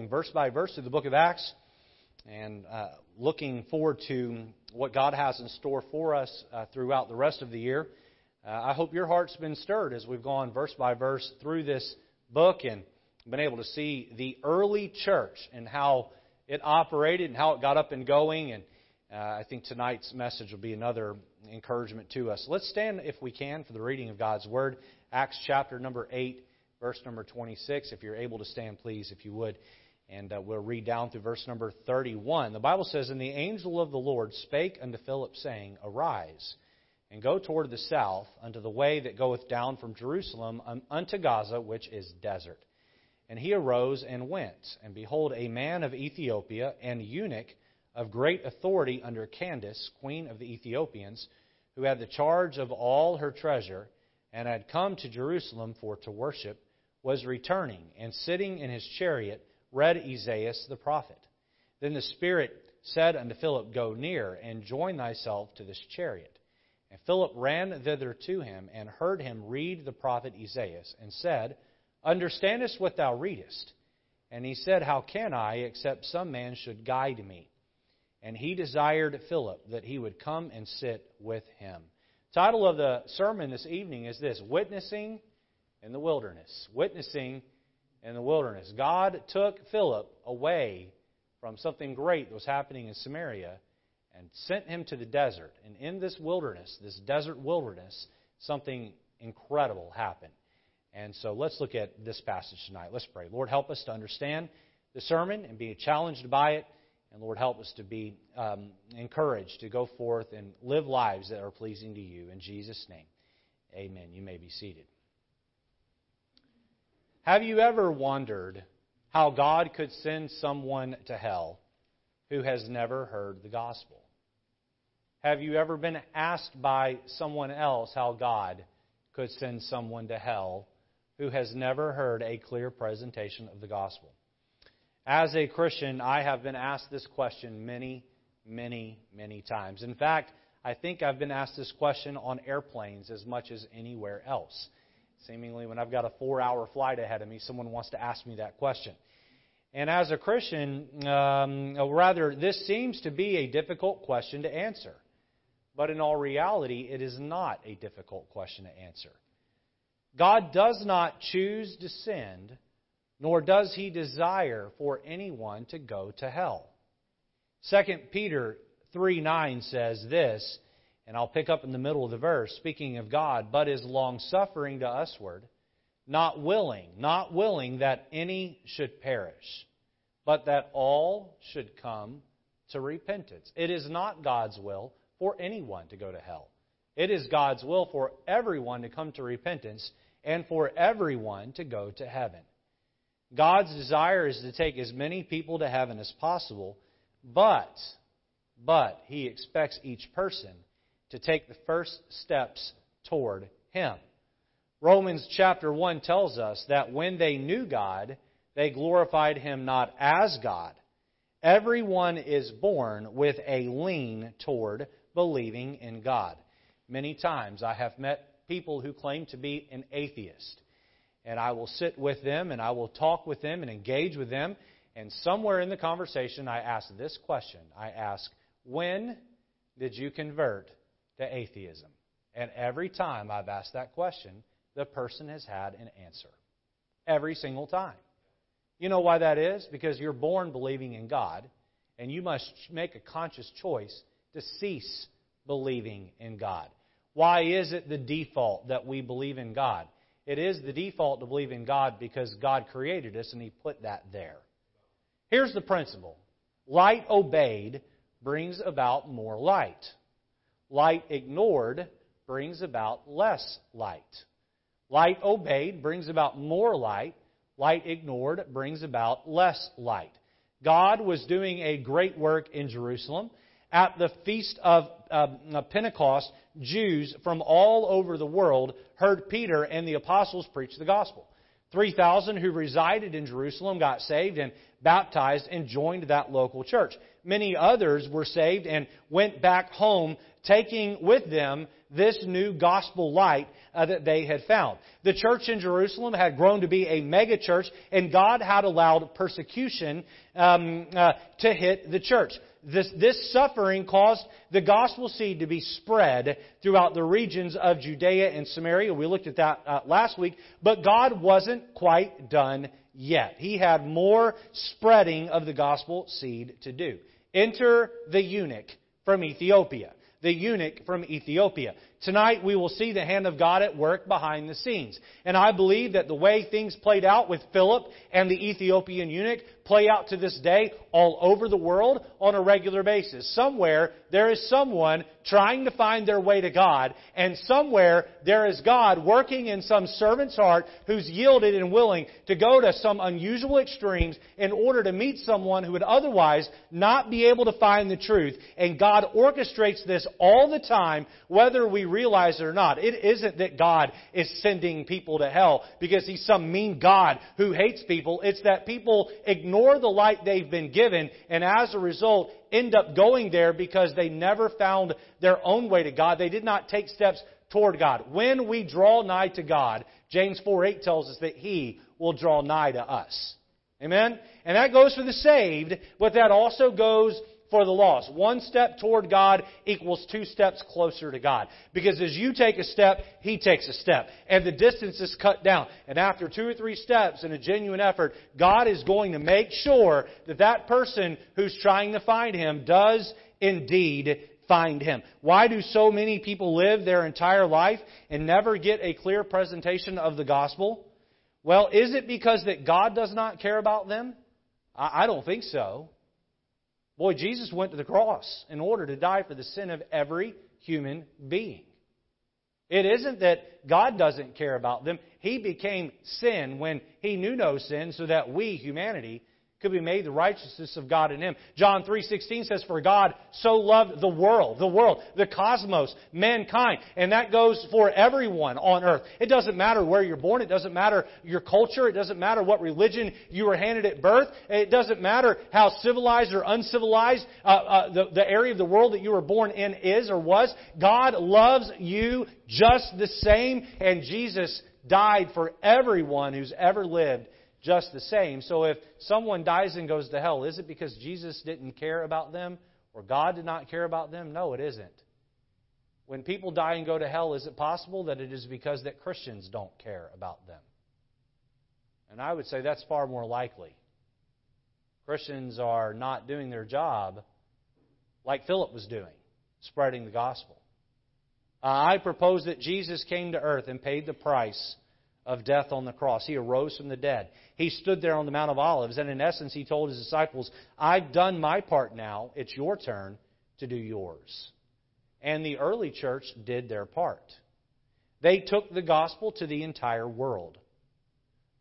going verse by verse through the book of Acts and uh, looking forward to what God has in store for us uh, throughout the rest of the year. Uh, I hope your heart's been stirred as we've gone verse by verse through this book and been able to see the early church and how it operated and how it got up and going. And uh, I think tonight's message will be another encouragement to us. Let's stand, if we can, for the reading of God's Word. Acts chapter number 8, verse number 26. If you're able to stand, please, if you would. And uh, we'll read down through verse number 31. The Bible says, And the angel of the Lord spake unto Philip, saying, Arise, and go toward the south, unto the way that goeth down from Jerusalem unto Gaza, which is desert. And he arose and went. And behold, a man of Ethiopia, and eunuch of great authority under Candace, queen of the Ethiopians, who had the charge of all her treasure, and had come to Jerusalem for to worship, was returning, and sitting in his chariot, read Esaias the prophet. Then the Spirit said unto Philip, Go near, and join thyself to this chariot. And Philip ran thither to him, and heard him read the prophet Esaias, and said, Understandest what thou readest? And he said, How can I, except some man should guide me? And he desired Philip that he would come and sit with him. Title of the sermon this evening is this Witnessing in the Wilderness. Witnessing in the wilderness. God took Philip away from something great that was happening in Samaria and sent him to the desert. And in this wilderness, this desert wilderness, something incredible happened. And so let's look at this passage tonight. Let's pray. Lord, help us to understand the sermon and be challenged by it. And Lord, help us to be um, encouraged to go forth and live lives that are pleasing to you. In Jesus' name, amen. You may be seated. Have you ever wondered how God could send someone to hell who has never heard the gospel? Have you ever been asked by someone else how God could send someone to hell who has never heard a clear presentation of the gospel? As a Christian, I have been asked this question many, many, many times. In fact, I think I've been asked this question on airplanes as much as anywhere else. Seemingly, when I've got a four hour flight ahead of me, someone wants to ask me that question. And as a Christian, um, rather, this seems to be a difficult question to answer. But in all reality, it is not a difficult question to answer. God does not choose to send nor does he desire for anyone to go to hell. 2 Peter 3 9 says this, and I'll pick up in the middle of the verse, speaking of God, but is long suffering to usward, not willing, not willing that any should perish, but that all should come to repentance. It is not God's will for anyone to go to hell. It is God's will for everyone to come to repentance and for everyone to go to heaven. God's desire is to take as many people to heaven as possible, but but he expects each person to take the first steps toward him. Romans chapter 1 tells us that when they knew God, they glorified him not as God. Everyone is born with a lean toward believing in God. Many times I have met people who claim to be an atheist and I will sit with them and I will talk with them and engage with them. And somewhere in the conversation, I ask this question I ask, When did you convert to atheism? And every time I've asked that question, the person has had an answer. Every single time. You know why that is? Because you're born believing in God, and you must make a conscious choice to cease believing in God. Why is it the default that we believe in God? It is the default to believe in God because God created us and He put that there. Here's the principle light obeyed brings about more light, light ignored brings about less light. Light obeyed brings about more light, light ignored brings about less light. God was doing a great work in Jerusalem. At the feast of uh, Pentecost, Jews from all over the world heard Peter and the apostles preach the gospel. 3,000 who resided in Jerusalem got saved and baptized and joined that local church. many others were saved and went back home, taking with them this new gospel light uh, that they had found. The church in Jerusalem had grown to be a mega church, and God had allowed persecution um, uh, to hit the church. This, this suffering caused the gospel seed to be spread throughout the regions of Judea and Samaria. We looked at that uh, last week, but God wasn't quite done yet. He had more spreading of the gospel seed to do. Enter the eunuch from Ethiopia. The eunuch from Ethiopia. Tonight we will see the hand of God at work behind the scenes. And I believe that the way things played out with Philip and the Ethiopian eunuch play out to this day all over the world on a regular basis. Somewhere there is someone trying to find their way to God, and somewhere there is God working in some servant's heart who's yielded and willing to go to some unusual extremes in order to meet someone who would otherwise not be able to find the truth. And God orchestrates this all the time, whether we realize it or not. It isn't that God is sending people to hell because He's some mean God who hates people. It's that people ignore the light they've been given and as a result end up going there because they never found their own way to God. They did not take steps toward God. When we draw nigh to God, James 4 8 tells us that He will draw nigh to us. Amen? And that goes for the saved, but that also goes for the lost. One step toward God equals two steps closer to God. Because as you take a step, He takes a step. And the distance is cut down. And after two or three steps in a genuine effort, God is going to make sure that that person who's trying to find Him does indeed find Him. Why do so many people live their entire life and never get a clear presentation of the gospel? Well, is it because that God does not care about them? I don't think so. Boy, Jesus went to the cross in order to die for the sin of every human being. It isn't that God doesn't care about them. He became sin when He knew no sin so that we, humanity, could be made the righteousness of God in him. John 3:16 says for God so loved the world, the world, the cosmos, mankind, and that goes for everyone on earth. It doesn't matter where you're born, it doesn't matter your culture, it doesn't matter what religion you were handed at birth, it doesn't matter how civilized or uncivilized uh, uh, the, the area of the world that you were born in is or was. God loves you just the same and Jesus died for everyone who's ever lived just the same. So if someone dies and goes to hell, is it because Jesus didn't care about them or God did not care about them? No, it isn't. When people die and go to hell, is it possible that it is because that Christians don't care about them? And I would say that's far more likely. Christians are not doing their job like Philip was doing, spreading the gospel. Uh, I propose that Jesus came to earth and paid the price of death on the cross. He arose from the dead. He stood there on the Mount of Olives, and in essence, he told his disciples, I've done my part now. It's your turn to do yours. And the early church did their part. They took the gospel to the entire world.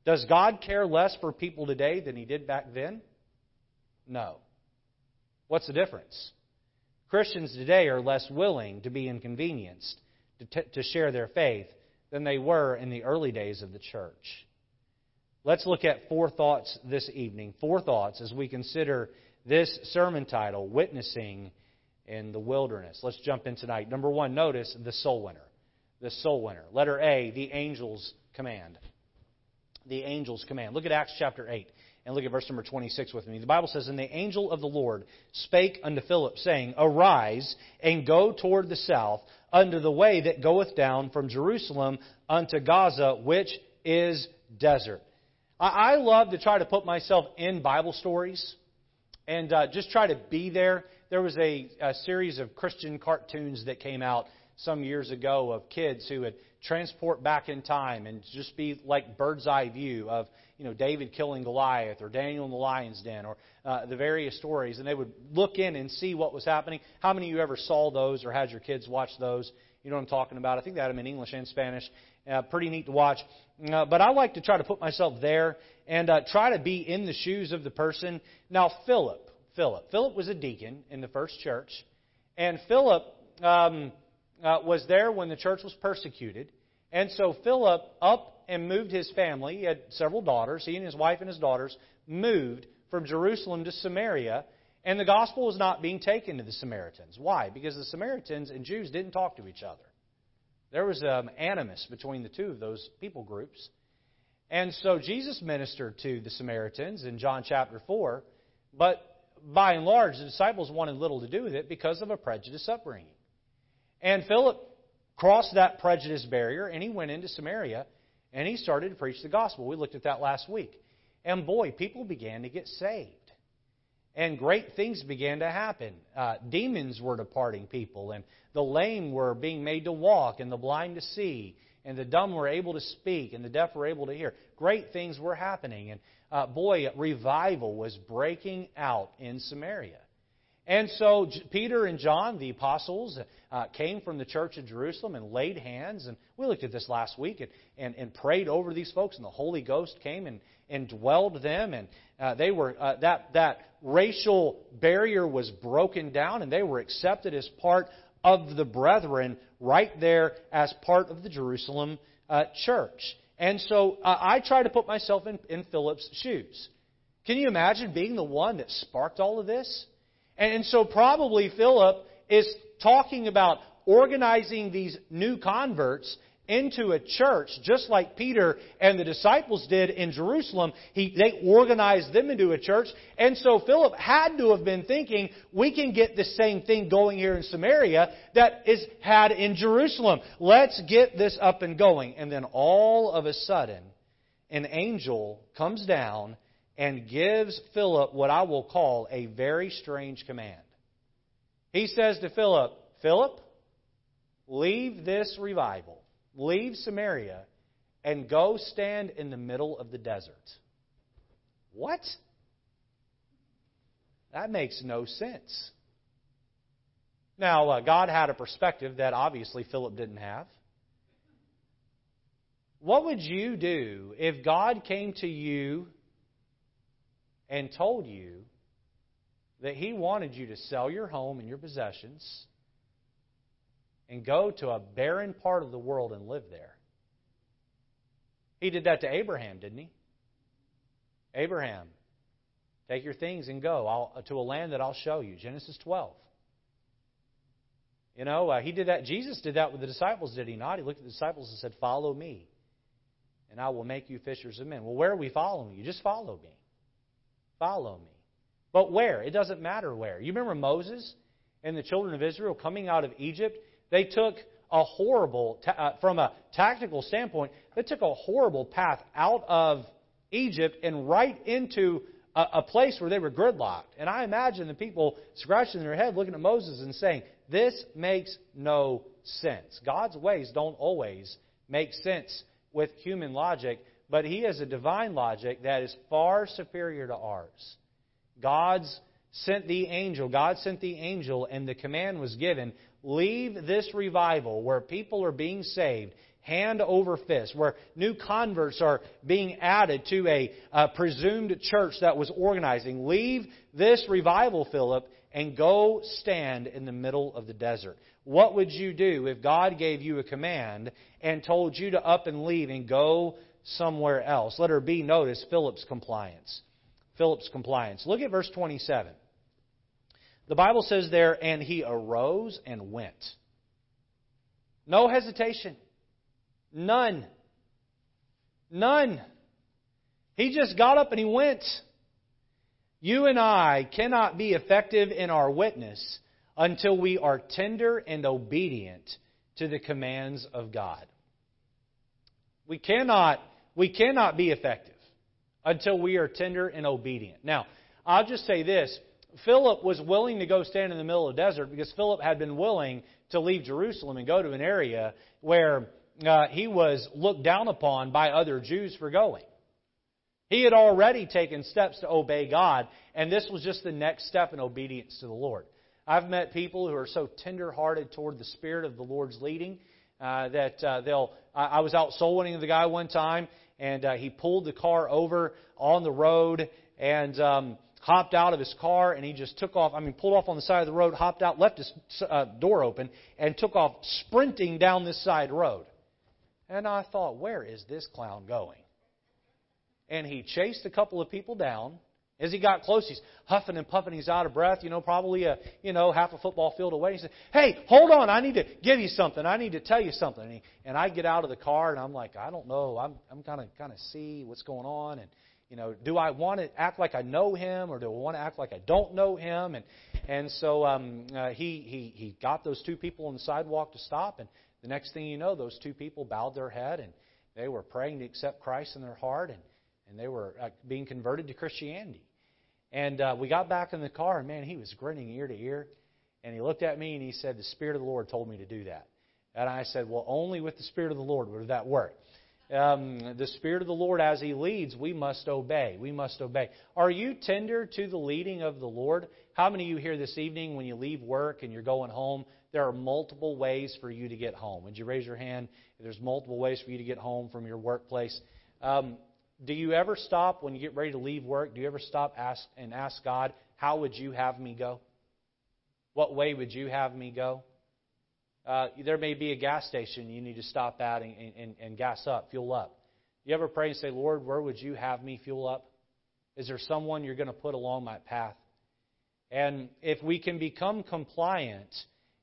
Does God care less for people today than he did back then? No. What's the difference? Christians today are less willing to be inconvenienced to, t- to share their faith than they were in the early days of the church. Let's look at four thoughts this evening. Four thoughts as we consider this sermon title, Witnessing in the Wilderness. Let's jump in tonight. Number one, notice the soul winner. The soul winner. Letter A, the angel's command. The angel's command. Look at Acts chapter 8 and look at verse number 26 with me. The Bible says, And the angel of the Lord spake unto Philip, saying, Arise and go toward the south unto the way that goeth down from Jerusalem unto Gaza, which is desert. I, love to try to put myself in Bible stories and uh, just try to be there. There was a, a series of Christian cartoons that came out some years ago of kids who would transport back in time and just be like bird's eye view of you know David killing Goliath or Daniel in the lion's den or uh, the various stories, and they would look in and see what was happening. How many of you ever saw those or had your kids watch those? You know what I'm talking about. I think they had them in English and Spanish. Uh, pretty neat to watch. Uh, but I like to try to put myself there and uh, try to be in the shoes of the person. Now, Philip, Philip, Philip was a deacon in the first church, and Philip um, uh, was there when the church was persecuted. And so Philip up and moved his family. He had several daughters. He and his wife and his daughters moved from Jerusalem to Samaria And the gospel was not being taken to the Samaritans. Why? Because the Samaritans and Jews didn't talk to each other. There was um, animus between the two of those people groups. And so Jesus ministered to the Samaritans in John chapter 4, but by and large, the disciples wanted little to do with it because of a prejudiced upbringing. And Philip crossed that prejudice barrier and he went into Samaria and he started to preach the gospel. We looked at that last week. And boy, people began to get saved. And great things began to happen. Uh, demons were departing people, and the lame were being made to walk, and the blind to see, and the dumb were able to speak, and the deaf were able to hear. Great things were happening. And uh, boy, revival was breaking out in Samaria. And so Peter and John, the apostles, uh, came from the church of Jerusalem and laid hands. And we looked at this last week and, and, and prayed over these folks, and the Holy Ghost came and, and dwelled them. And uh, they were uh, that that racial barrier was broken down, and they were accepted as part of the brethren right there as part of the Jerusalem uh, church. And so uh, I try to put myself in, in Philip's shoes. Can you imagine being the one that sparked all of this? And so probably Philip is talking about organizing these new converts into a church, just like Peter and the disciples did in Jerusalem. He, they organized them into a church. And so Philip had to have been thinking, we can get the same thing going here in Samaria that is had in Jerusalem. Let's get this up and going. And then all of a sudden, an angel comes down and gives Philip what I will call a very strange command. He says to Philip, Philip, leave this revival, leave Samaria, and go stand in the middle of the desert. What? That makes no sense. Now, uh, God had a perspective that obviously Philip didn't have. What would you do if God came to you and told you that he wanted you to sell your home and your possessions and go to a barren part of the world and live there. He did that to Abraham, didn't he? Abraham, take your things and go I'll, to a land that I'll show you. Genesis 12. You know, uh, he did that. Jesus did that with the disciples, did he not? He looked at the disciples and said, Follow me, and I will make you fishers of men. Well, where are we following you? Just follow me. Follow me. But where? It doesn't matter where. You remember Moses and the children of Israel coming out of Egypt? They took a horrible, uh, from a tactical standpoint, they took a horrible path out of Egypt and right into a, a place where they were gridlocked. And I imagine the people scratching their head looking at Moses and saying, This makes no sense. God's ways don't always make sense with human logic, but He has a divine logic that is far superior to ours. God's sent the angel. God sent the angel, and the command was given leave this revival where people are being saved hand over fist, where new converts are being added to a, a presumed church that was organizing. Leave this revival, Philip, and go stand in the middle of the desert. What would you do if God gave you a command and told you to up and leave and go somewhere else. Let her be, notice, Philip's compliance. Philip's compliance. Look at verse 27. The Bible says there, and he arose and went. No hesitation. None. None. He just got up and he went. You and I cannot be effective in our witness until we are tender and obedient to the commands of God. We cannot, we cannot be effective until we are tender and obedient. Now, I'll just say this. Philip was willing to go stand in the middle of the desert because Philip had been willing to leave Jerusalem and go to an area where uh, he was looked down upon by other Jews for going. He had already taken steps to obey God, and this was just the next step in obedience to the Lord. I've met people who are so tender-hearted toward the Spirit of the Lord's leading uh, that uh, they'll. I, I was out soul winning the guy one time, and uh, he pulled the car over on the road and um, hopped out of his car, and he just took off. I mean, pulled off on the side of the road, hopped out, left his uh, door open, and took off sprinting down this side road. And I thought, where is this clown going? And he chased a couple of people down As he got close, he's huffing and puffing. He's out of breath. You know, probably a you know half a football field away. He said, "Hey, hold on! I need to give you something. I need to tell you something." And, he, and I get out of the car and I'm like, "I don't know. I'm I'm kind of kind of see what's going on." And you know, do I want to act like I know him or do I want to act like I don't know him? And and so um, uh, he he he got those two people on the sidewalk to stop. And the next thing you know, those two people bowed their head and they were praying to accept Christ in their heart and and they were uh, being converted to Christianity. And uh, we got back in the car, and man, he was grinning ear to ear. And he looked at me and he said, The Spirit of the Lord told me to do that. And I said, Well, only with the Spirit of the Lord would that work. Um, the Spirit of the Lord, as He leads, we must obey. We must obey. Are you tender to the leading of the Lord? How many of you here this evening, when you leave work and you're going home, there are multiple ways for you to get home? Would you raise your hand? There's multiple ways for you to get home from your workplace. Um, do you ever stop when you get ready to leave work? Do you ever stop ask, and ask God, How would you have me go? What way would you have me go? Uh, there may be a gas station you need to stop at and, and, and gas up, fuel up. You ever pray and say, Lord, where would you have me fuel up? Is there someone you're going to put along my path? And if we can become compliant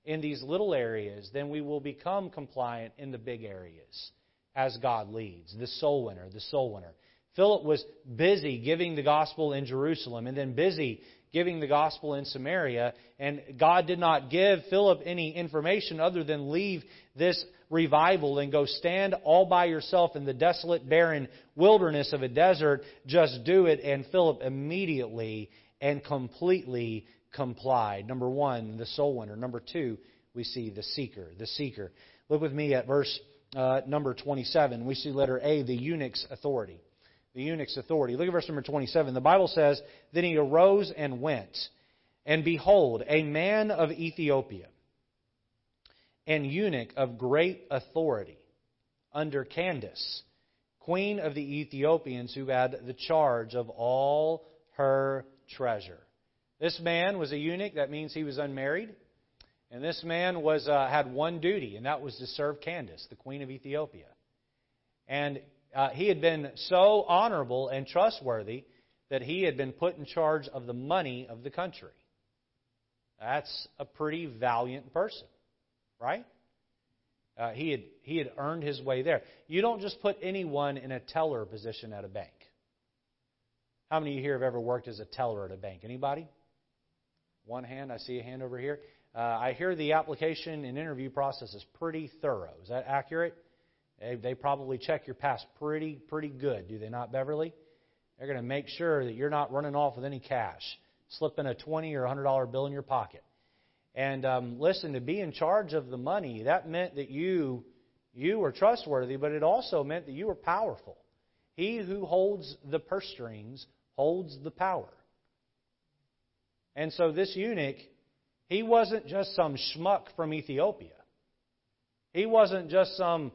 in these little areas, then we will become compliant in the big areas as God leads. The soul winner, the soul winner. Philip was busy giving the gospel in Jerusalem and then busy giving the gospel in Samaria. And God did not give Philip any information other than leave this revival and go stand all by yourself in the desolate, barren wilderness of a desert. Just do it. And Philip immediately and completely complied. Number one, the soul winner. Number two, we see the seeker. The seeker. Look with me at verse uh, number 27. We see letter A, the eunuch's authority the eunuch's authority. Look at verse number 27. The Bible says, Then he arose and went, and behold, a man of Ethiopia, an eunuch of great authority, under Candace, queen of the Ethiopians, who had the charge of all her treasure. This man was a eunuch, that means he was unmarried. And this man was, uh, had one duty, and that was to serve Candace, the queen of Ethiopia. And uh, he had been so honorable and trustworthy that he had been put in charge of the money of the country. That's a pretty valiant person, right? Uh, he had he had earned his way there. You don't just put anyone in a teller position at a bank. How many of you here have ever worked as a teller at a bank? Anybody? One hand. I see a hand over here. Uh, I hear the application and interview process is pretty thorough. Is that accurate? They, probably check your past pretty, pretty good, do they not, Beverly? They're going to make sure that you're not running off with any cash, slipping a 20 or $100 bill in your pocket. And um, listen, to be in charge of the money, that meant that you, you were trustworthy, but it also meant that you were powerful. He who holds the purse strings holds the power. And so this eunuch, he wasn't just some schmuck from Ethiopia. He wasn't just some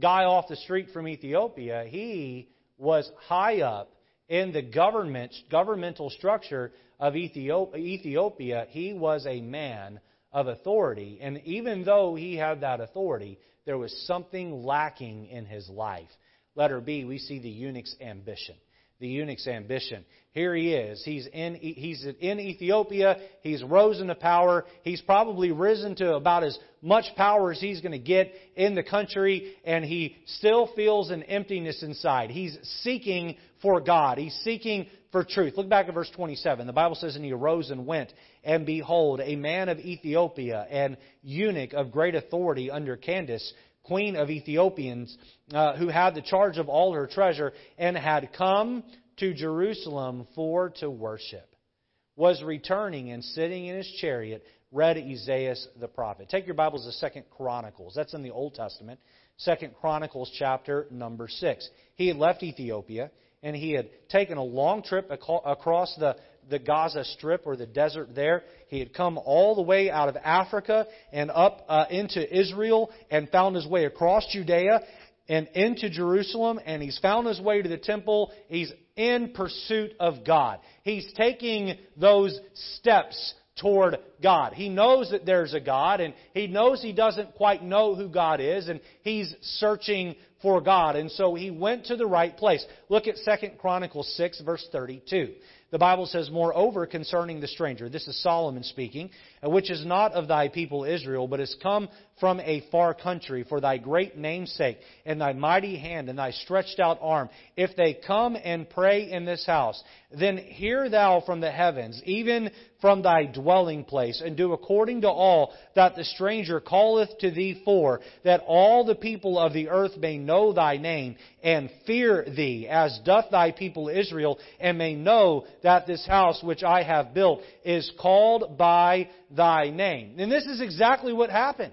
guy off the street from Ethiopia, he was high up in the government governmental structure of Ethiopia. He was a man of authority, and even though he had that authority, there was something lacking in his life. Letter B, we see the eunuch's ambition. The eunuch's ambition. Here he is. He's in, he's in Ethiopia. He's risen to power. He's probably risen to about as much power as he's going to get in the country, and he still feels an emptiness inside. He's seeking for God. He's seeking for truth. Look back at verse 27. The Bible says, And he arose and went, and behold, a man of Ethiopia, an eunuch of great authority under Candace, queen of Ethiopians, uh, who had the charge of all her treasure, and had come to Jerusalem for to worship, was returning and sitting in his chariot, read Isaiah the prophet. Take your Bibles to Second Chronicles. That's in the Old Testament. Second Chronicles chapter number 6. He had left Ethiopia and he had taken a long trip across the, the Gaza Strip or the desert there. He had come all the way out of Africa and up uh, into Israel and found his way across Judea and into Jerusalem, and he's found his way to the temple. He's in pursuit of God. He's taking those steps toward God. He knows that there's a God, and he knows he doesn't quite know who God is, and he's searching for God. And so he went to the right place. Look at 2 Chronicles 6, verse 32. The Bible says, Moreover, concerning the stranger, this is Solomon speaking, uh, which is not of thy people Israel, but is come from a far country for thy great name's sake, and thy mighty hand, and thy stretched out arm. If they come and pray in this house, then hear thou from the heavens, even from thy dwelling place, and do according to all that the stranger calleth to thee for, that all the people of the earth may know thy name, and fear thee, as doth thy people Israel, and may know that this house which I have built is called by thy name. And this is exactly what happened.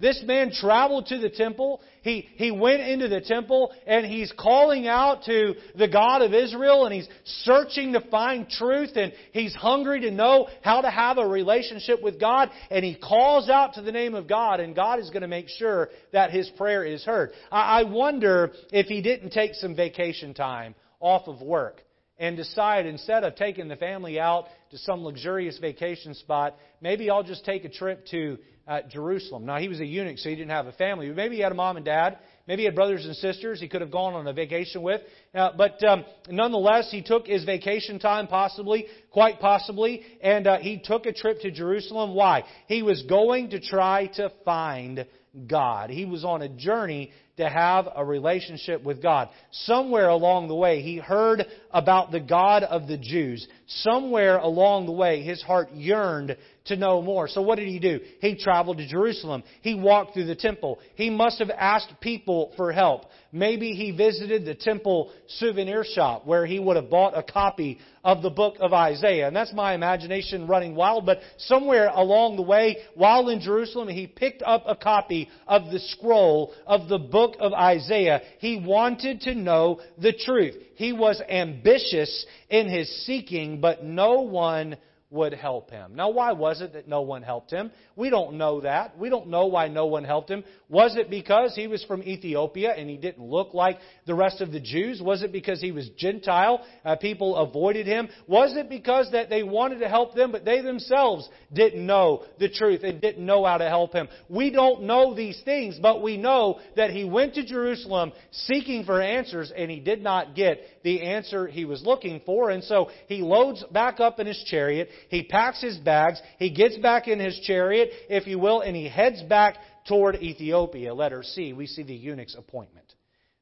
This man traveled to the temple. He, he went into the temple and he's calling out to the God of Israel and he's searching to find truth and he's hungry to know how to have a relationship with God and he calls out to the name of God and God is going to make sure that his prayer is heard. I, I wonder if he didn't take some vacation time off of work and decide instead of taking the family out to some luxurious vacation spot, maybe I'll just take a trip to uh, Jerusalem. Now, he was a eunuch, so he didn't have a family. Maybe he had a mom and dad. Maybe he had brothers and sisters he could have gone on a vacation with. Uh, but um, nonetheless, he took his vacation time, possibly, quite possibly, and uh, he took a trip to Jerusalem. Why? He was going to try to find God. He was on a journey to have a relationship with God. Somewhere along the way, he heard about the God of the Jews. Somewhere along the way, his heart yearned to know more. So what did he do? He traveled to Jerusalem. He walked through the temple. He must have asked people for help. Maybe he visited the temple souvenir shop where he would have bought a copy of the book of Isaiah. And that's my imagination running wild, but somewhere along the way, while in Jerusalem, he picked up a copy of the scroll of the book of Isaiah. He wanted to know the truth. He was ambitious in his seeking, but no one would help him. Now, why was it that no one helped him? We don't know that. We don't know why no one helped him. Was it because he was from Ethiopia and he didn't look like the rest of the Jews? Was it because he was Gentile? Uh, people avoided him? Was it because that they wanted to help them, but they themselves didn't know the truth and didn't know how to help him? We don't know these things, but we know that he went to Jerusalem seeking for answers and he did not get the answer he was looking for. And so he loads back up in his chariot. He packs his bags. He gets back in his chariot, if you will, and he heads back toward Ethiopia. Letter C, we see the eunuch's appointment.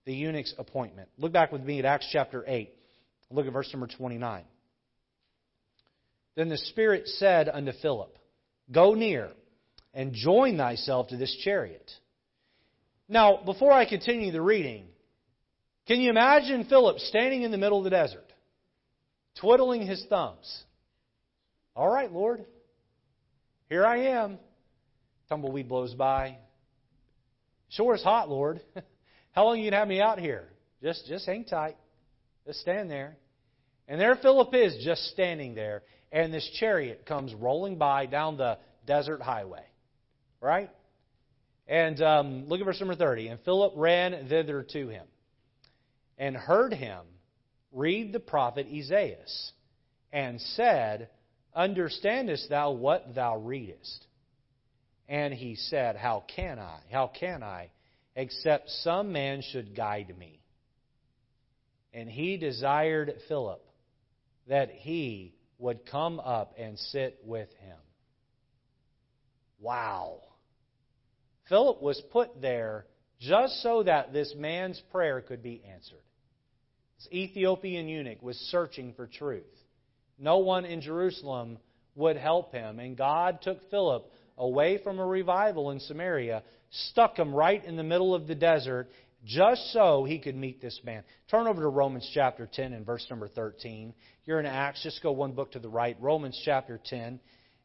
The eunuch's appointment. Look back with me at Acts chapter 8. Look at verse number 29. Then the Spirit said unto Philip, Go near and join thyself to this chariot. Now, before I continue the reading, can you imagine Philip standing in the middle of the desert, twiddling his thumbs? All right, Lord, here I am. Tumbleweed blows by. Sure is hot, Lord. How long you gonna have me out here? Just just hang tight. Just stand there. And there Philip is just standing there, and this chariot comes rolling by down the desert highway. Right? And um, look at verse number 30. And Philip ran thither to him and heard him read the prophet Isaiah and said, Understandest thou what thou readest? And he said, How can I? How can I? Except some man should guide me. And he desired Philip that he would come up and sit with him. Wow. Philip was put there just so that this man's prayer could be answered. This Ethiopian eunuch was searching for truth. No one in Jerusalem would help him. And God took Philip away from a revival in Samaria, stuck him right in the middle of the desert, just so he could meet this man. Turn over to Romans chapter 10 and verse number 13. You're in Acts, just go one book to the right. Romans chapter 10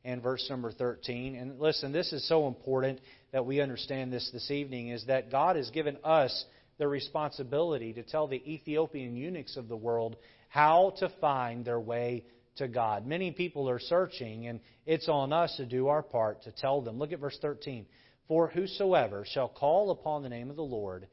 and verse number 13. And listen, this is so important that we understand this this evening is that God has given us the responsibility to tell the Ethiopian eunuchs of the world how to find their way to God. Many people are searching, and it's on us to do our part to tell them. Look at verse 13. For whosoever shall call upon the name of the Lord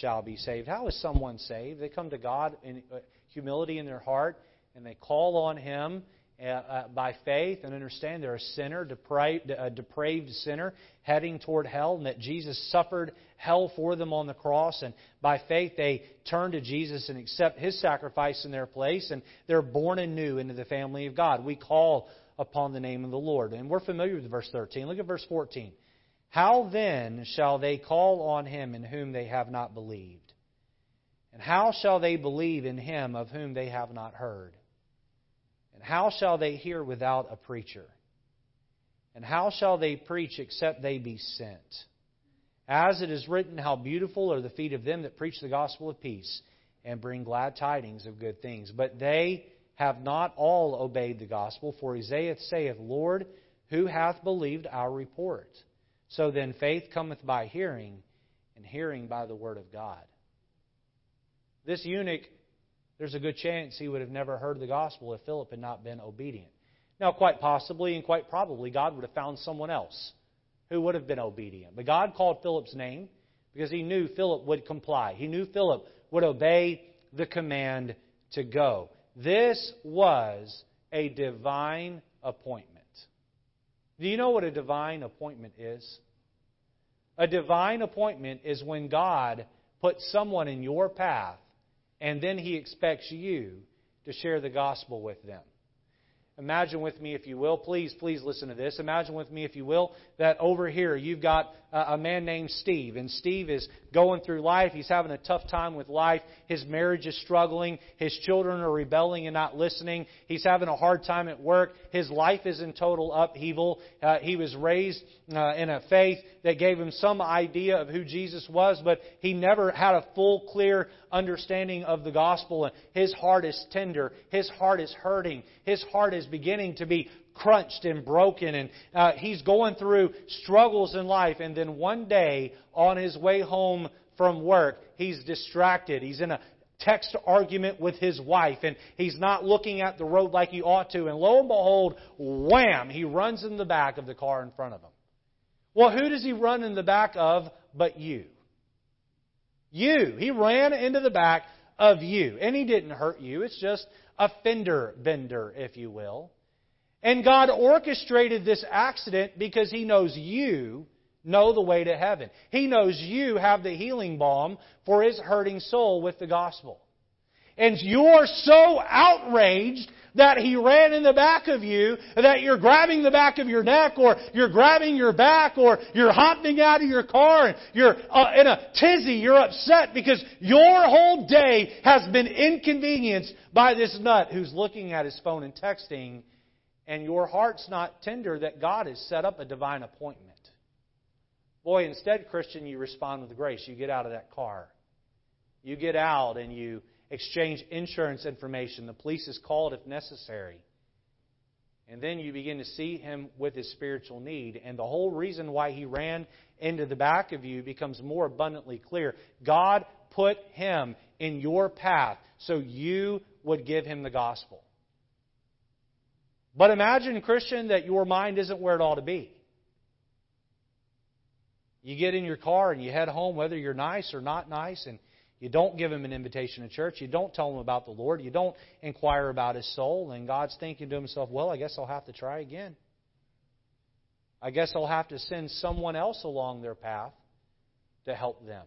shall be saved. How is someone saved? They come to God in uh, humility in their heart, and they call on Him, uh, uh, by faith and understand they're a sinner, depraved, a depraved sinner heading toward hell, and that Jesus suffered hell for them on the cross. And by faith, they turn to Jesus and accept His sacrifice in their place, and they're born anew into the family of God. We call upon the name of the Lord. And we're familiar with verse 13. Look at verse 14. How then shall they call on Him in whom they have not believed? And how shall they believe in Him of whom they have not heard? How shall they hear without a preacher? And how shall they preach except they be sent? As it is written, How beautiful are the feet of them that preach the gospel of peace and bring glad tidings of good things. But they have not all obeyed the gospel, for Isaiah saith, Lord, who hath believed our report? So then faith cometh by hearing, and hearing by the word of God. This eunuch there's a good chance he would have never heard the gospel if Philip had not been obedient. Now, quite possibly and quite probably, God would have found someone else who would have been obedient. But God called Philip's name because he knew Philip would comply. He knew Philip would obey the command to go. This was a divine appointment. Do you know what a divine appointment is? A divine appointment is when God puts someone in your path and then he expects you to share the gospel with them. Imagine with me, if you will, please, please listen to this. Imagine with me, if you will, that over here you've got a man named Steve, and Steve is going through life. He's having a tough time with life. His marriage is struggling. His children are rebelling and not listening. He's having a hard time at work. His life is in total upheaval. Uh, he was raised uh, in a faith that gave him some idea of who Jesus was, but he never had a full, clear understanding of the gospel. And his heart is tender. His heart is hurting. His heart is beginning to be crunched and broken, and uh, he's going through struggles in life. And then one day, on his way home from work, he's distracted. He's in a text argument with his wife, and he's not looking at the road like he ought to. And lo and behold, wham, he runs in the back of the car in front of him. Well, who does he run in the back of but you? You. He ran into the back of you. And he didn't hurt you. It's just a fender bender, if you will. And God orchestrated this accident because He knows you know the way to heaven. He knows you have the healing balm for His hurting soul with the gospel. And you're so outraged that He ran in the back of you that you're grabbing the back of your neck or you're grabbing your back or you're hopping out of your car and you're uh, in a tizzy. You're upset because your whole day has been inconvenienced by this nut who's looking at his phone and texting and your heart's not tender that God has set up a divine appointment. Boy, instead, Christian, you respond with grace. You get out of that car. You get out and you exchange insurance information. The police is called if necessary. And then you begin to see him with his spiritual need. And the whole reason why he ran into the back of you becomes more abundantly clear. God put him in your path so you would give him the gospel. But imagine, Christian, that your mind isn't where it ought to be. You get in your car and you head home, whether you're nice or not nice, and you don't give him an invitation to church. You don't tell him about the Lord. You don't inquire about his soul. And God's thinking to himself, well, I guess I'll have to try again. I guess I'll have to send someone else along their path to help them.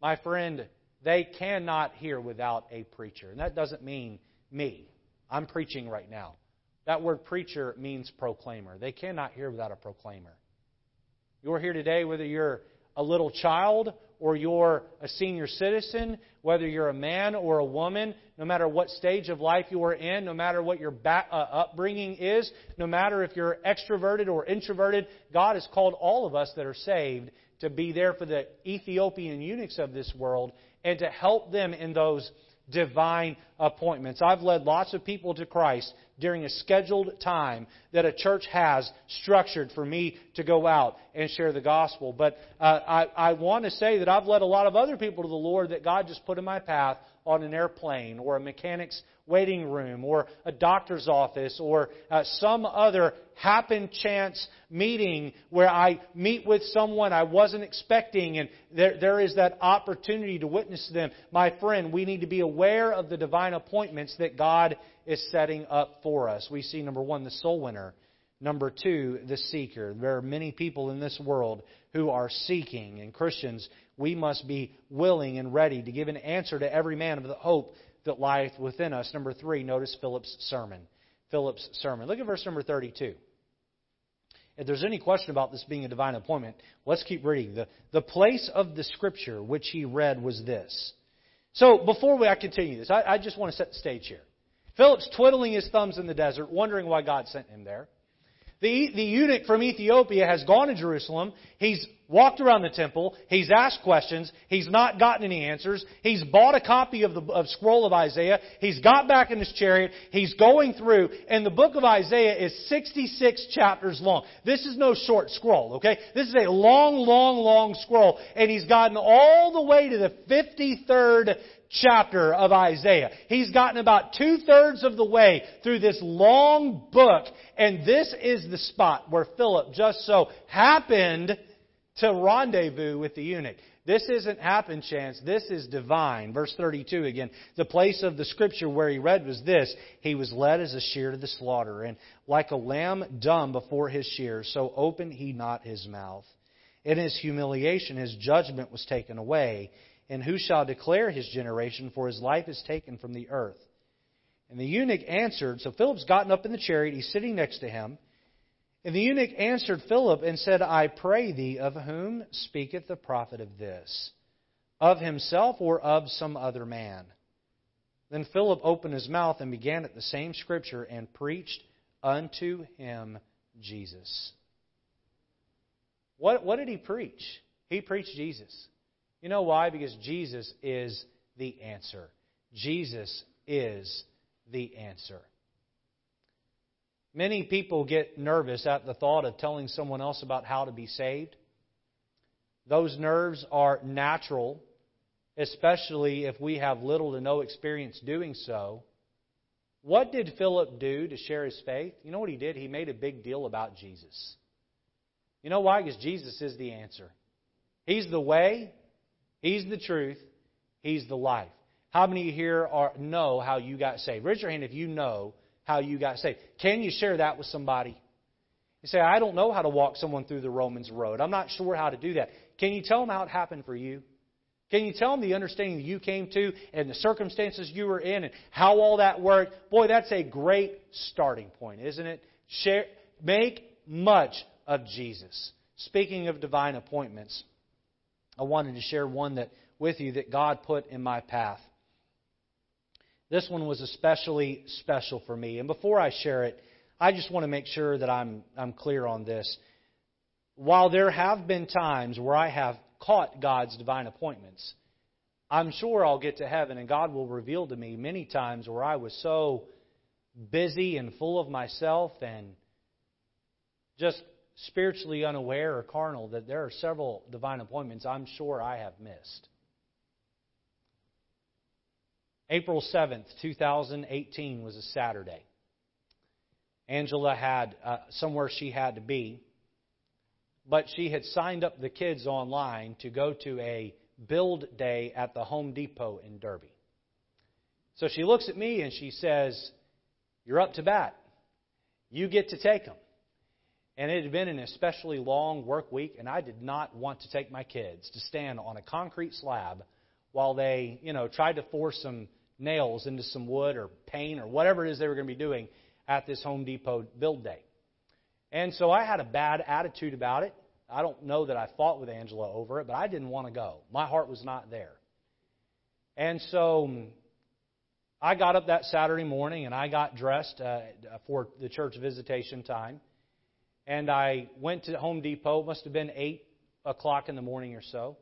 My friend, they cannot hear without a preacher. And that doesn't mean me. I'm preaching right now. That word preacher means proclaimer. They cannot hear without a proclaimer. You're here today, whether you're a little child or you're a senior citizen, whether you're a man or a woman, no matter what stage of life you are in, no matter what your uh, upbringing is, no matter if you're extroverted or introverted, God has called all of us that are saved to be there for the Ethiopian eunuchs of this world and to help them in those divine appointments. I've led lots of people to Christ during a scheduled time that a church has structured for me to go out and share the gospel. But uh, I, I want to say that I've led a lot of other people to the Lord that God just put in my path on an airplane or a mechanic's waiting room or a doctor's office or uh, some other happen chance meeting where I meet with someone I wasn't expecting and there, there is that opportunity to witness them. My friend, we need to be aware of the divine appointments that God is setting up for us. We see, number one, the soul winner. Number two, the seeker. There are many people in this world who are seeking, and Christians, we must be willing and ready to give an answer to every man of the hope that lieth within us. Number three, notice Philip's sermon. Philip's sermon. Look at verse number 32. If there's any question about this being a divine appointment, let's keep reading. The, the place of the scripture which he read was this. So before we I continue this, I, I just want to set the stage here. Philip's twiddling his thumbs in the desert, wondering why God sent him there. The, the eunuch from Ethiopia has gone to Jerusalem. He's walked around the temple. He's asked questions. He's not gotten any answers. He's bought a copy of the of scroll of Isaiah. He's got back in his chariot. He's going through, and the book of Isaiah is 66 chapters long. This is no short scroll, okay? This is a long, long, long scroll, and he's gotten all the way to the 53rd chapter of Isaiah. He's gotten about two thirds of the way through this long book, and this is the spot where Philip just so happened to rendezvous with the eunuch. This isn't happen chance. This is divine. Verse 32 again. The place of the scripture where he read was this. He was led as a shear to the slaughter, and like a lamb dumb before his shears, so opened he not his mouth. In his humiliation, his judgment was taken away. And who shall declare his generation? For his life is taken from the earth. And the eunuch answered, so Philip's gotten up in the chariot, he's sitting next to him. And the eunuch answered Philip and said, I pray thee, of whom speaketh the prophet of this? Of himself or of some other man? Then Philip opened his mouth and began at the same scripture and preached unto him Jesus. What, what did he preach? He preached Jesus. You know why? Because Jesus is the answer. Jesus is the answer. Many people get nervous at the thought of telling someone else about how to be saved. Those nerves are natural, especially if we have little to no experience doing so. What did Philip do to share his faith? You know what he did? He made a big deal about Jesus. You know why? Because Jesus is the answer. He's the way, He's the truth. He's the life. How many of you here are, know how you got saved? Raise your hand if you know how you got saved. Can you share that with somebody? You say, I don't know how to walk someone through the Romans road. I'm not sure how to do that. Can you tell them how it happened for you? Can you tell them the understanding that you came to and the circumstances you were in and how all that worked? Boy, that's a great starting point, isn't it? Share, make much of Jesus. Speaking of divine appointments, I wanted to share one that with you that God put in my path. This one was especially special for me. And before I share it, I just want to make sure that I'm, I'm clear on this. While there have been times where I have caught God's divine appointments, I'm sure I'll get to heaven and God will reveal to me many times where I was so busy and full of myself and just spiritually unaware or carnal that there are several divine appointments I'm sure I have missed. April 7th, 2018 was a Saturday. Angela had uh, somewhere she had to be, but she had signed up the kids online to go to a build day at the Home Depot in Derby. So she looks at me and she says, You're up to bat. You get to take them. And it had been an especially long work week, and I did not want to take my kids to stand on a concrete slab while they, you know, tried to force some nails into some wood or paint or whatever it is they were going to be doing at this Home Depot build day. And so I had a bad attitude about it. I don't know that I fought with Angela over it, but I didn't want to go. My heart was not there. And so I got up that Saturday morning and I got dressed uh, for the church visitation time and I went to Home Depot. It must have been 8 o'clock in the morning or so.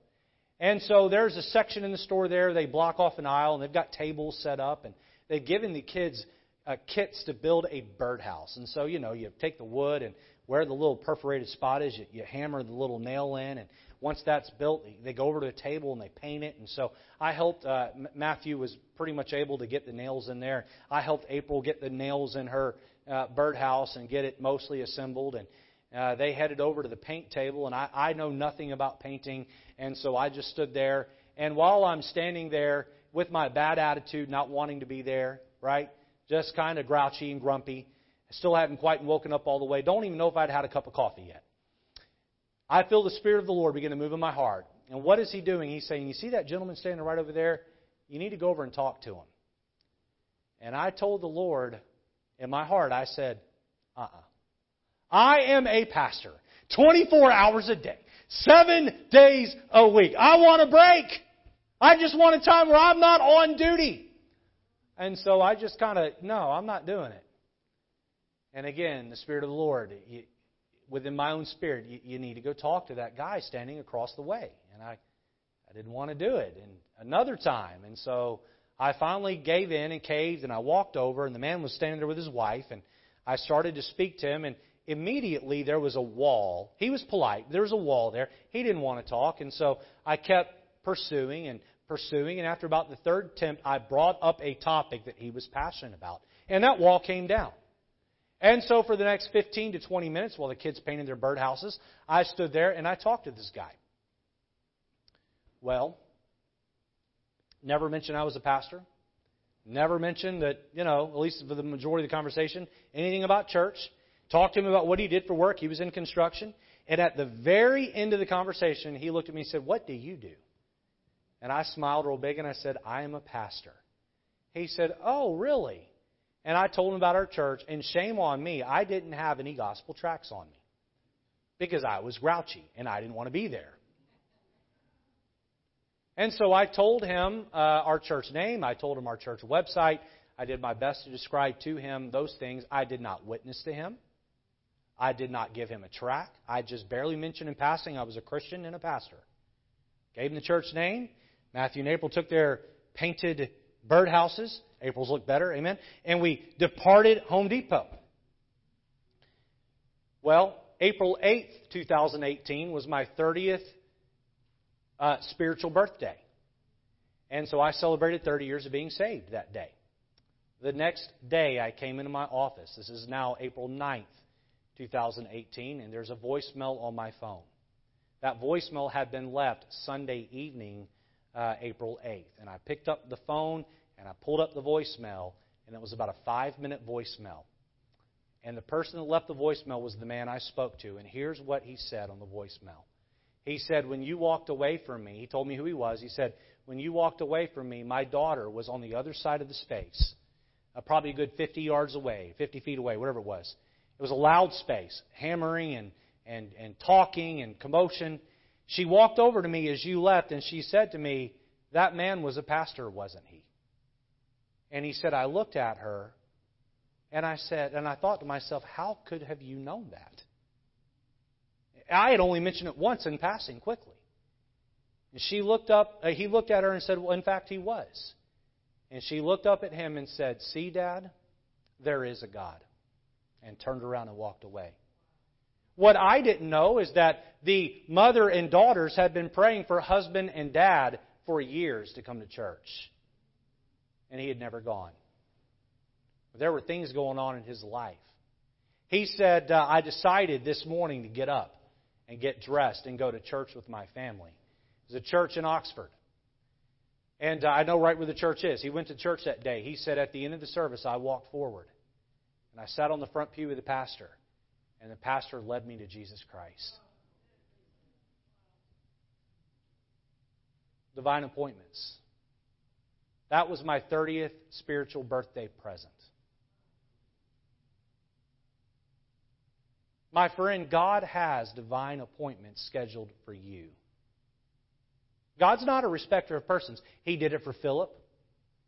And so there's a section in the store there. They block off an aisle, and they've got tables set up, and they've given the kids uh, kits to build a birdhouse. And so, you know, you take the wood and where the little perforated spot is, you, you hammer the little nail in, and once that's built, they go over to a table and they paint it. And so I helped. Uh, Matthew was pretty much able to get the nails in there. I helped April get the nails in her uh, birdhouse and get it mostly assembled. And uh, they headed over to the paint table, and I, I know nothing about painting, and so I just stood there. And while I'm standing there with my bad attitude, not wanting to be there, right? just kind of grouchy and grumpy. Still hadn't quite woken up all the way. Don't even know if I'd had a cup of coffee yet. I feel the Spirit of the Lord begin to move in my heart. And what is He doing? He's saying, You see that gentleman standing right over there? You need to go over and talk to him. And I told the Lord in my heart, I said, Uh uh-uh. uh I am a pastor, 24 hours a day, seven days a week. I want a break. I just want a time where I'm not on duty. And so I just kind of, no, I'm not doing it. And again, the Spirit of the Lord, you, within my own spirit, you, you need to go talk to that guy standing across the way. And I, I didn't want to do it. And another time, and so I finally gave in and caved, and I walked over, and the man was standing there with his wife, and I started to speak to him, and immediately there was a wall. He was polite. There was a wall there. He didn't want to talk, and so I kept pursuing and pursuing, and after about the third attempt, I brought up a topic that he was passionate about, and that wall came down. And so for the next 15 to 20 minutes while the kids painted their birdhouses, I stood there and I talked to this guy. Well, never mentioned I was a pastor. Never mentioned that, you know, at least for the majority of the conversation, anything about church. Talked to him about what he did for work. He was in construction. And at the very end of the conversation, he looked at me and said, What do you do? And I smiled real big and I said, I am a pastor. He said, Oh, really? And I told him about our church, and shame on me, I didn't have any gospel tracts on me because I was grouchy and I didn't want to be there. And so I told him uh, our church name, I told him our church website. I did my best to describe to him those things. I did not witness to him. I did not give him a tract. I just barely mentioned in passing I was a Christian and a pastor. Gave him the church name. Matthew and April took their painted birdhouses. April's look better, amen. And we departed Home Depot. Well, April 8th, 2018 was my 30th uh, spiritual birthday. And so I celebrated 30 years of being saved that day. The next day, I came into my office. This is now April 9th, 2018, and there's a voicemail on my phone. That voicemail had been left Sunday evening, uh, April 8th. And I picked up the phone and I pulled up the voicemail, and it was about a five minute voicemail. And the person that left the voicemail was the man I spoke to. And here's what he said on the voicemail he said, When you walked away from me, he told me who he was. He said, When you walked away from me, my daughter was on the other side of the space, uh, probably a good 50 yards away, 50 feet away, whatever it was. It was a loud space, hammering and, and, and talking and commotion. She walked over to me as you left, and she said to me, That man was a pastor, wasn't he? And he said, I looked at her, and I said, and I thought to myself, How could have you known that? I had only mentioned it once in passing quickly. And she looked up, uh, he looked at her and said, Well, in fact, he was. And she looked up at him and said, See, Dad, there is a God. And turned around and walked away. What I didn't know is that the mother and daughters had been praying for husband and dad for years to come to church. And he had never gone. There were things going on in his life. He said, uh, I decided this morning to get up and get dressed and go to church with my family. There's a church in Oxford. And uh, I know right where the church is. He went to church that day. He said, At the end of the service, I walked forward. And I sat on the front pew with the pastor. And the pastor led me to Jesus Christ. Divine appointments. That was my 30th spiritual birthday present. My friend, God has divine appointments scheduled for you. God's not a respecter of persons. He did it for Philip.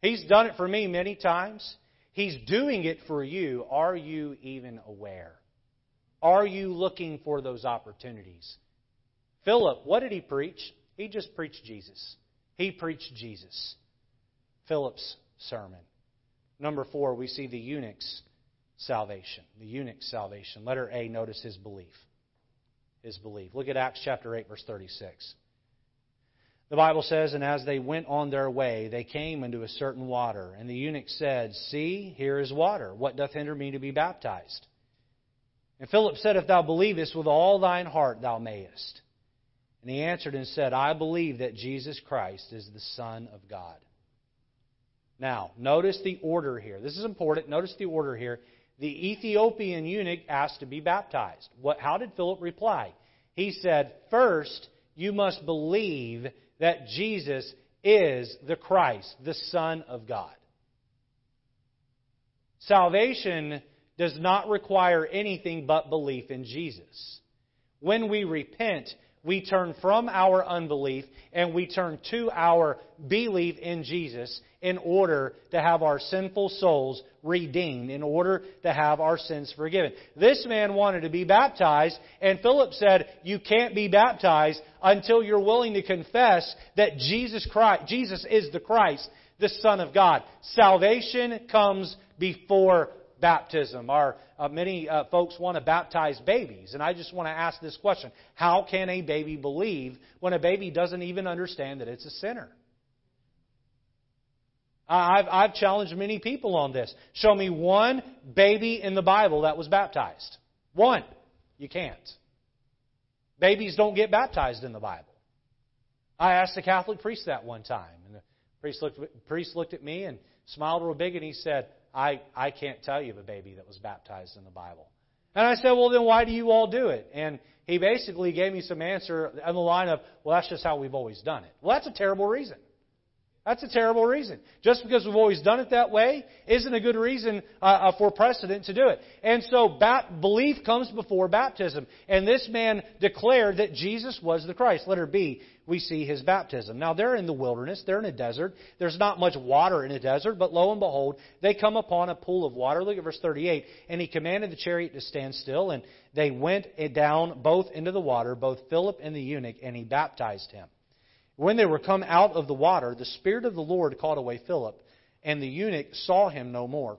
He's done it for me many times. He's doing it for you. Are you even aware? Are you looking for those opportunities? Philip, what did he preach? He just preached Jesus. He preached Jesus. Philip's sermon. Number four, we see the eunuch's salvation, the eunuch's salvation. Letter A, notice his belief. His belief. Look at Acts chapter 8, verse 36. The Bible says, And as they went on their way, they came into a certain water. And the eunuch said, See, here is water. What doth hinder me to be baptized? And Philip said, If thou believest with all thine heart, thou mayest. And he answered and said, I believe that Jesus Christ is the Son of God. Now, notice the order here. This is important. Notice the order here. The Ethiopian eunuch asked to be baptized. What, how did Philip reply? He said, First, you must believe that Jesus is the Christ, the Son of God. Salvation does not require anything but belief in Jesus. When we repent, we turn from our unbelief and we turn to our belief in Jesus in order to have our sinful souls redeemed, in order to have our sins forgiven. This man wanted to be baptized, and Philip said, You can't be baptized until you're willing to confess that Jesus Christ, Jesus is the Christ, the Son of God. Salvation comes before baptism. Our uh, many uh, folks want to baptize babies, and I just want to ask this question: How can a baby believe when a baby doesn't even understand that it's a sinner? I've, I've challenged many people on this. Show me one baby in the Bible that was baptized. One. You can't. Babies don't get baptized in the Bible. I asked a Catholic priest that one time, and the priest looked, priest looked at me and smiled real big, and he said, I, I can't tell you of a baby that was baptized in the Bible. And I said, Well, then why do you all do it? And he basically gave me some answer on the line of, Well, that's just how we've always done it. Well, that's a terrible reason. That's a terrible reason. Just because we've always done it that way isn't a good reason uh, uh, for precedent to do it. And so bat- belief comes before baptism. And this man declared that Jesus was the Christ. Letter B, we see his baptism. Now they're in the wilderness, they're in a desert. There's not much water in a desert, but lo and behold, they come upon a pool of water. Look at verse 38. And he commanded the chariot to stand still, and they went down both into the water, both Philip and the eunuch, and he baptized him. When they were come out of the water, the Spirit of the Lord caught away Philip, and the eunuch saw him no more.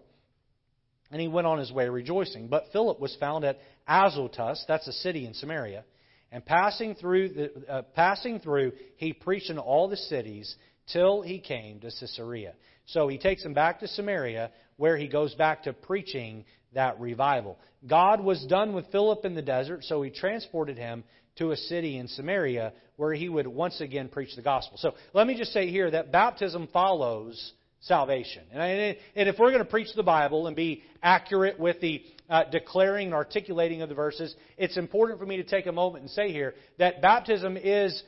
And he went on his way rejoicing. But Philip was found at Azotus, that's a city in Samaria, and passing through, the, uh, passing through, he preached in all the cities till he came to Caesarea. So he takes him back to Samaria, where he goes back to preaching that revival. God was done with Philip in the desert, so he transported him to a city in Samaria where he would once again preach the gospel. So let me just say here that baptism follows salvation. And, if we're going to preach the Bible and be accurate with the uh, declaring and articulating of the verses, it's important for me to take a moment and say here that baptism is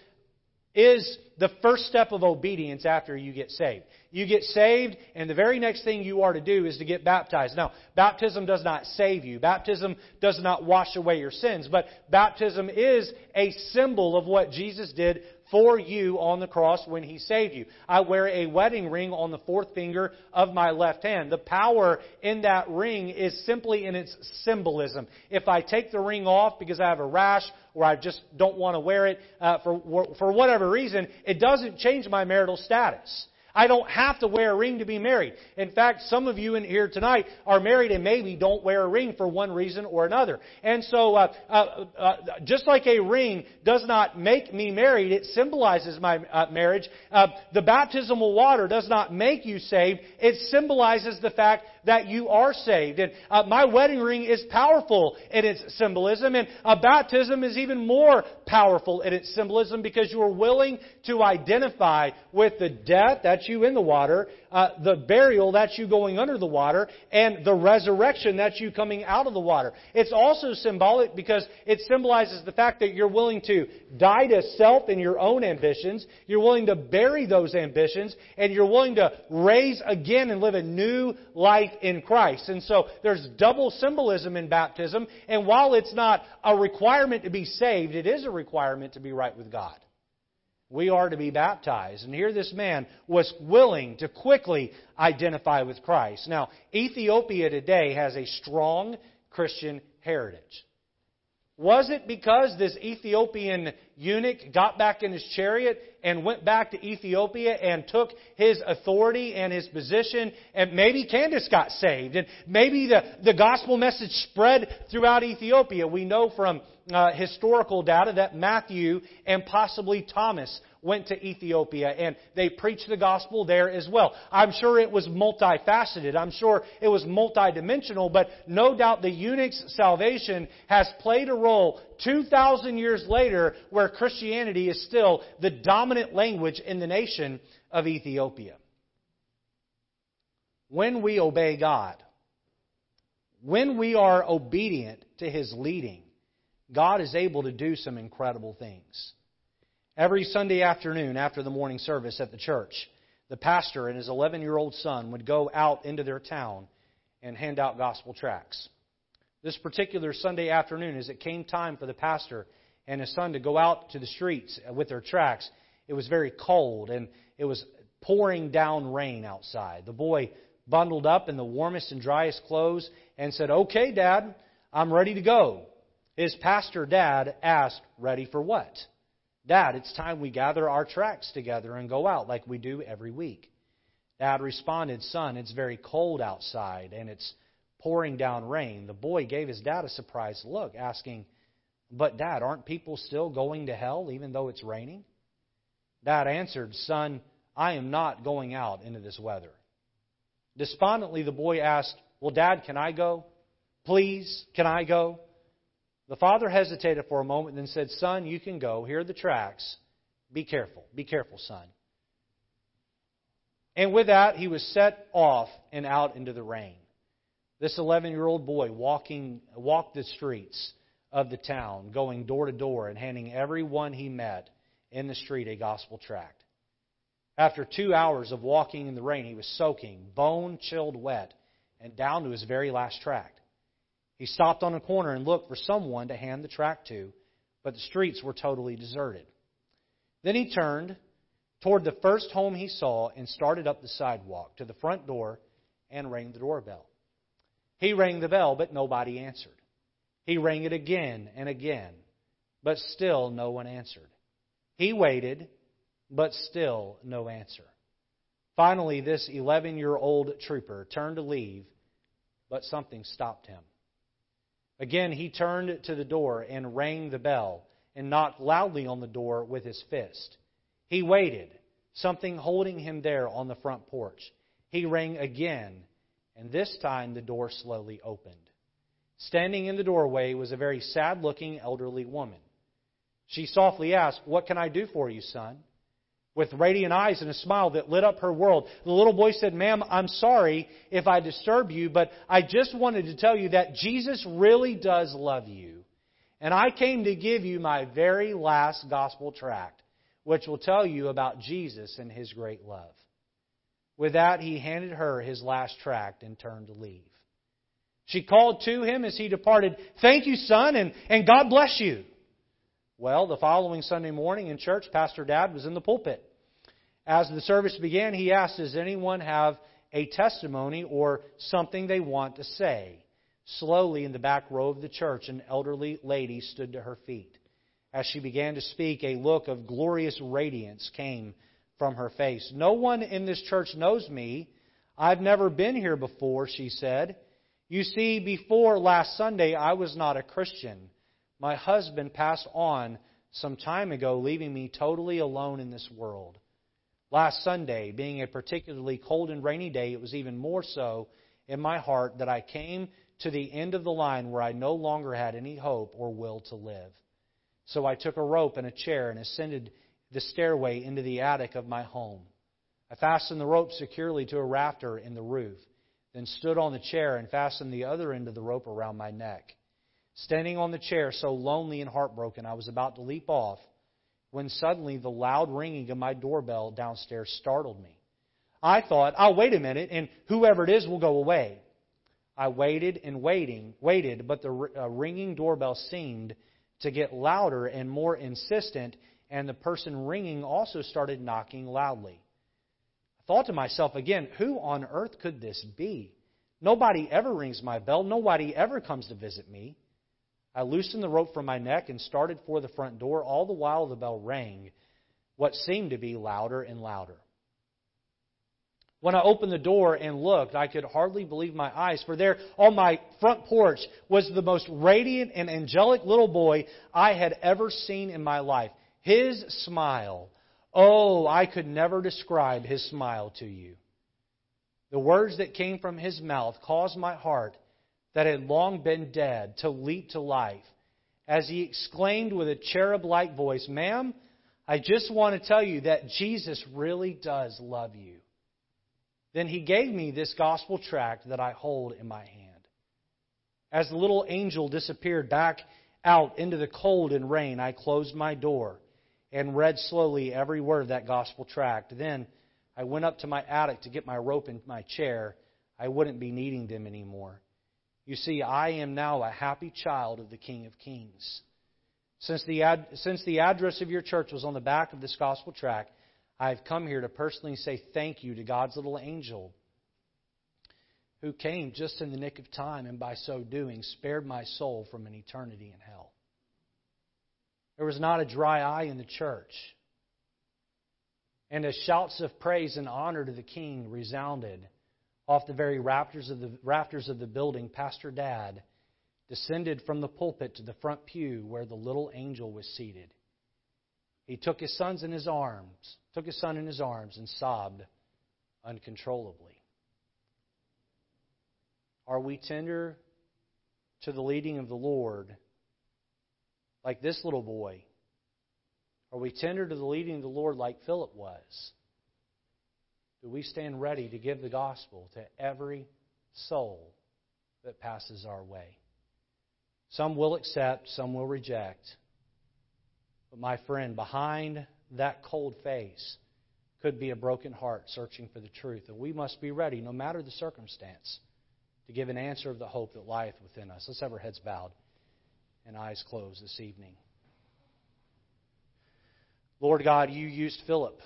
is the first step of obedience after you get saved. You get saved, and the very next thing you are to do is to get baptized. Now, baptism does not save you. Baptism does not wash away your sins, but baptism is a symbol of what Jesus did for you on the cross when He saved you. I wear a wedding ring on the fourth finger of my left hand. The power in that ring is simply in its symbolism. If I take the ring off because I have a rash or I just don't want to wear it uh, for, for whatever reason, it doesn't change my marital status. I don't have to wear a ring to be married. In fact, some of you in here tonight are married and maybe don't wear a ring for one reason or another. And so, uh, uh, uh, just like a ring does not make me married, it symbolizes my uh, marriage. Uh, the baptismal water does not make you saved. It symbolizes the fact that you are saved. And uh, my wedding ring is powerful in its symbolism, and a baptism is even more powerful in its symbolism because you are willing to identify with the death, that's you in the water, uh, the burial, that's you going under the water, and the resurrection, that's you coming out of the water. It's also symbolic because it symbolizes the fact that you're willing to die to self and your own ambitions, you're willing to bury those ambitions, and you're willing to raise again and live a new life in Christ. And so there's double symbolism in baptism, and while it's not a requirement to be saved, it is a requirement to be right with God we are to be baptized. And here this man was willing to quickly identify with Christ. Now, Ethiopia today has a strong Christian heritage. Was it because this Ethiopian eunuch got back in his chariot and went back to Ethiopia and took his authority and his position? And maybe Candace got saved. And maybe the, the gospel message spread throughout Ethiopia. We know from uh, historical data that Matthew and possibly Thomas went to Ethiopia and they preached the gospel there as well. I'm sure it was multifaceted. I'm sure it was multidimensional, but no doubt the eunuch's salvation has played a role 2,000 years later where Christianity is still the dominant language in the nation of Ethiopia. when we obey God, when we are obedient to His leading, God is able to do some incredible things. Every Sunday afternoon after the morning service at the church, the pastor and his 11 year old son would go out into their town and hand out gospel tracts. This particular Sunday afternoon, as it came time for the pastor and his son to go out to the streets with their tracts, it was very cold and it was pouring down rain outside. The boy bundled up in the warmest and driest clothes and said, Okay, Dad, I'm ready to go. His pastor dad asked, Ready for what? Dad, it's time we gather our tracts together and go out like we do every week. Dad responded, Son, it's very cold outside and it's pouring down rain. The boy gave his dad a surprised look, asking, But, Dad, aren't people still going to hell even though it's raining? Dad answered, Son, I am not going out into this weather. Despondently, the boy asked, Well, Dad, can I go? Please, can I go? The father hesitated for a moment then said, Son, you can go. Here are the tracks. Be careful. Be careful, son. And with that, he was set off and out into the rain. This 11 year old boy walking, walked the streets of the town, going door to door and handing everyone he met in the street a gospel tract. After two hours of walking in the rain, he was soaking, bone chilled wet, and down to his very last tract. He stopped on a corner and looked for someone to hand the tract to, but the streets were totally deserted. Then he turned toward the first home he saw and started up the sidewalk to the front door and rang the doorbell. He rang the bell, but nobody answered. He rang it again and again, but still no one answered. He waited, but still no answer. Finally, this 11 year old trooper turned to leave, but something stopped him. Again, he turned to the door and rang the bell and knocked loudly on the door with his fist. He waited, something holding him there on the front porch. He rang again, and this time the door slowly opened. Standing in the doorway was a very sad looking elderly woman. She softly asked, What can I do for you, son? with radiant eyes and a smile that lit up her world. The little boy said, Ma'am, I'm sorry if I disturb you, but I just wanted to tell you that Jesus really does love you. And I came to give you my very last gospel tract, which will tell you about Jesus and his great love. With that, he handed her his last tract and turned to leave. She called to him as he departed, Thank you, son, and, and God bless you. Well, the following Sunday morning in church, Pastor Dad was in the pulpit. As the service began, he asked, Does anyone have a testimony or something they want to say? Slowly, in the back row of the church, an elderly lady stood to her feet. As she began to speak, a look of glorious radiance came from her face. No one in this church knows me. I've never been here before, she said. You see, before last Sunday, I was not a Christian. My husband passed on some time ago, leaving me totally alone in this world. Last Sunday, being a particularly cold and rainy day, it was even more so in my heart that I came to the end of the line where I no longer had any hope or will to live. So I took a rope and a chair and ascended the stairway into the attic of my home. I fastened the rope securely to a rafter in the roof, then stood on the chair and fastened the other end of the rope around my neck. Standing on the chair, so lonely and heartbroken, I was about to leap off when suddenly the loud ringing of my doorbell downstairs startled me. I thought, I'll wait a minute and whoever it is will go away. I waited and waiting, waited, but the uh, ringing doorbell seemed to get louder and more insistent, and the person ringing also started knocking loudly. I thought to myself again, who on earth could this be? Nobody ever rings my bell. Nobody ever comes to visit me. I loosened the rope from my neck and started for the front door, all the while the bell rang, what seemed to be louder and louder. When I opened the door and looked, I could hardly believe my eyes, for there on my front porch was the most radiant and angelic little boy I had ever seen in my life. His smile. Oh, I could never describe his smile to you. The words that came from his mouth caused my heart that had long been dead to leap to life as he exclaimed with a cherub like voice, Ma'am, I just want to tell you that Jesus really does love you. Then he gave me this gospel tract that I hold in my hand. As the little angel disappeared back out into the cold and rain, I closed my door and read slowly every word of that gospel tract. Then I went up to my attic to get my rope and my chair. I wouldn't be needing them anymore. You see, I am now a happy child of the King of Kings. Since the, ad, since the address of your church was on the back of this gospel tract, I have come here to personally say thank you to God's little angel who came just in the nick of time and by so doing spared my soul from an eternity in hell. There was not a dry eye in the church. And as shouts of praise and honor to the king resounded off the very rafters of the, rafters of the building, Pastor Dad descended from the pulpit to the front pew where the little angel was seated. He took his sons in his arms, took his son in his arms and sobbed uncontrollably. Are we tender to the leading of the Lord like this little boy? Are we tender to the leading of the Lord like Philip was? Do we stand ready to give the gospel to every soul that passes our way? Some will accept, some will reject. But my friend, behind that cold face could be a broken heart searching for the truth. And we must be ready, no matter the circumstance, to give an answer of the hope that lieth within us. Let's have our heads bowed and eyes closed this evening. Lord God, you used Philip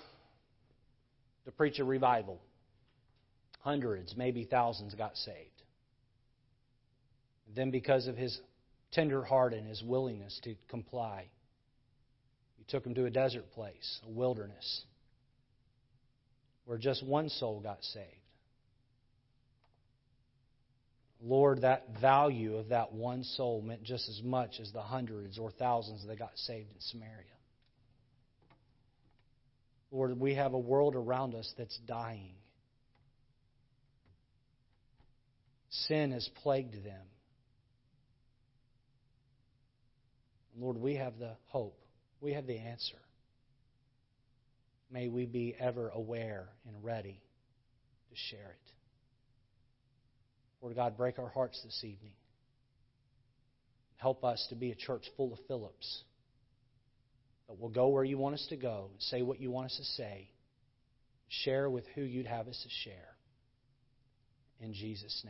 to preach a revival. Hundreds, maybe thousands got saved. then, because of his tender heart and his willingness to comply, you took him to a desert place, a wilderness, where just one soul got saved. Lord, that value of that one soul meant just as much as the hundreds or thousands that got saved in Samaria. Lord, we have a world around us that's dying. Sin has plagued them. Lord, we have the hope. We have the answer. May we be ever aware and ready to share it. Lord God, break our hearts this evening. Help us to be a church full of Philips. That will go where you want us to go, say what you want us to say, share with who you'd have us to share. In Jesus' name.